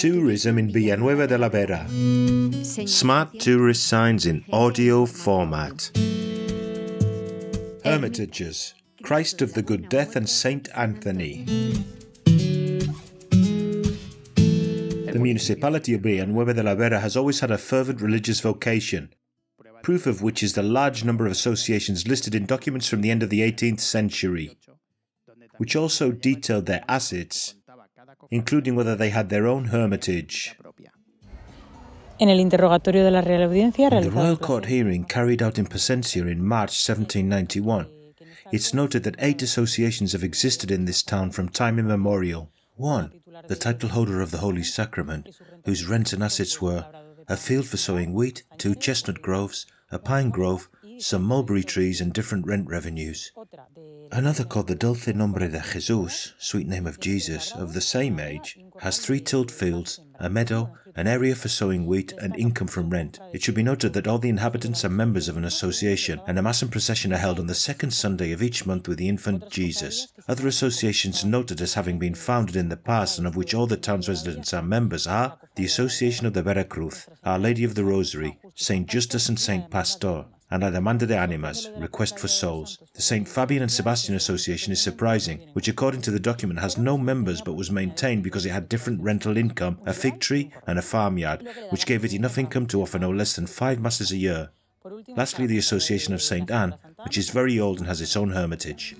tourism in Villanueva de la Vera. Smart tourist signs in audio format. Hermitages, Christ of the Good Death and Saint Anthony. The municipality of Villanueva de la Vera has always had a fervent religious vocation, proof of which is the large number of associations listed in documents from the end of the 18th century, which also detailed their assets, including whether they had their own hermitage. En el interrogatorio de la Real Audiencia In the Royal Court hearing carried out in Plasencia in March 1791, it's noted that eight associations have existed in this town from time immemorial. One, the title holder of the Holy Sacrament, whose rents and assets were a field for sowing wheat, two chestnut groves, a pine grove, some mulberry trees, and different rent revenues. Another called the Dulce Nombre de Jesus, sweet name of Jesus, of the same age, has three tilled fields, a meadow, an area for sowing wheat, and income from rent. It should be noted that all the inhabitants are members of an association, and a mass and procession are held on the second Sunday of each month with the infant Jesus. Other associations noted as having been founded in the past and of which all the town's residents are members are the Association of the Veracruz, Our Lady of the Rosary, Saint Justus and Saint Pastor, and La Demanda de Animas, Request for Souls. The St. Fabian and Sebastian Association is surprising, which according to the document has no members but was maintained because it had different rental income, a fig tree, and a farmyard, which gave it enough income to offer no less than five masses a year. Lastly, the Association of St. Anne, which is very old and has its own hermitage.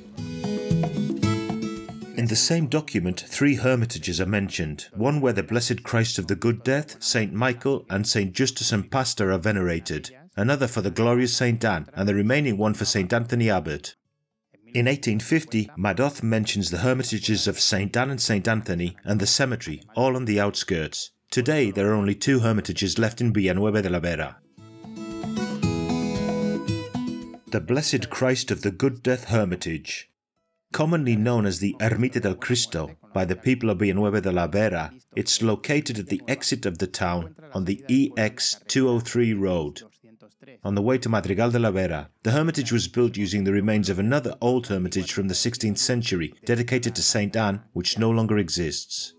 In the same document, three hermitages are mentioned one where the Blessed Christ of the Good Death, St. Michael, and St. Justus and Pastor are venerated, another for the glorious St. Anne, and the remaining one for St. Anthony Abbot. In 1850, Madoz mentions the hermitages of St. Anne and St. Anthony and the cemetery, all on the outskirts. Today, there are only two hermitages left in Villanueva de la Vera. The Blessed Christ of the Good Death Hermitage. Commonly known as the Ermita del Cristo by the people of Villanueva de la Vera, it's located at the exit of the town on the EX 203 road. On the way to Madrigal de la Vera, the hermitage was built using the remains of another old hermitage from the 16th century, dedicated to Saint Anne, which no longer exists.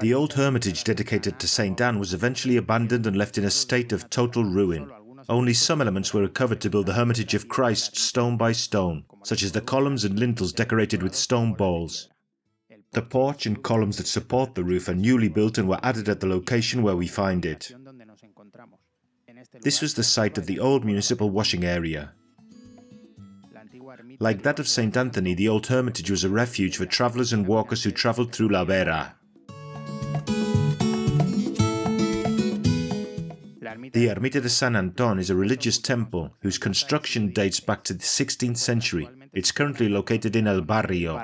The old hermitage dedicated to Saint Anne was eventually abandoned and left in a state of total ruin. Only some elements were recovered to build the hermitage of Christ stone by stone, such as the columns and lintels decorated with stone balls. The porch and columns that support the roof are newly built and were added at the location where we find it. This was the site of the old municipal washing area. Like that of St. Anthony, the old hermitage was a refuge for travellers and walkers who travelled through La Vera. The Ermita de San Anton is a religious temple whose construction dates back to the 16th century. It's currently located in El Barrio.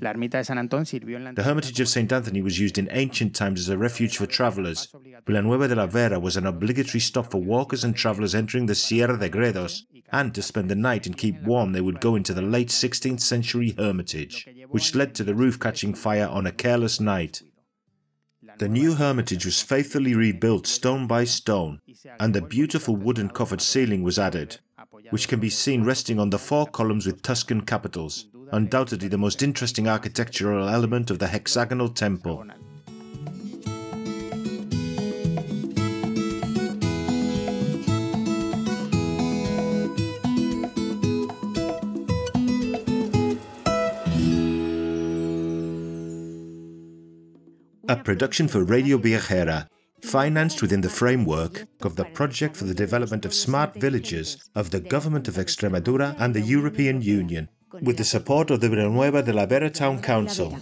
La ermita de San Antón sirvió en la The Hermitage of St. Anthony was used in ancient times as a refuge for travellers. Villanueva de la Vera was an obligatory stop for walkers and travellers entering the Sierra de Gredos, and to spend the night and keep warm they would go into the late 16th century Hermitage, which led to the roof catching fire on a careless night. The new hermitage was faithfully rebuilt stone by stone, and the beautiful wooden covered ceiling was added, which can be seen resting on the four columns with Tuscan capitals, undoubtedly the most interesting architectural element of the hexagonal temple. A production for Radio Viajera, financed within the framework of the Project for the Development of Smart Villages of the Government of Extremadura and the European Union, with the support of the Villanueva de la Vera Town Council.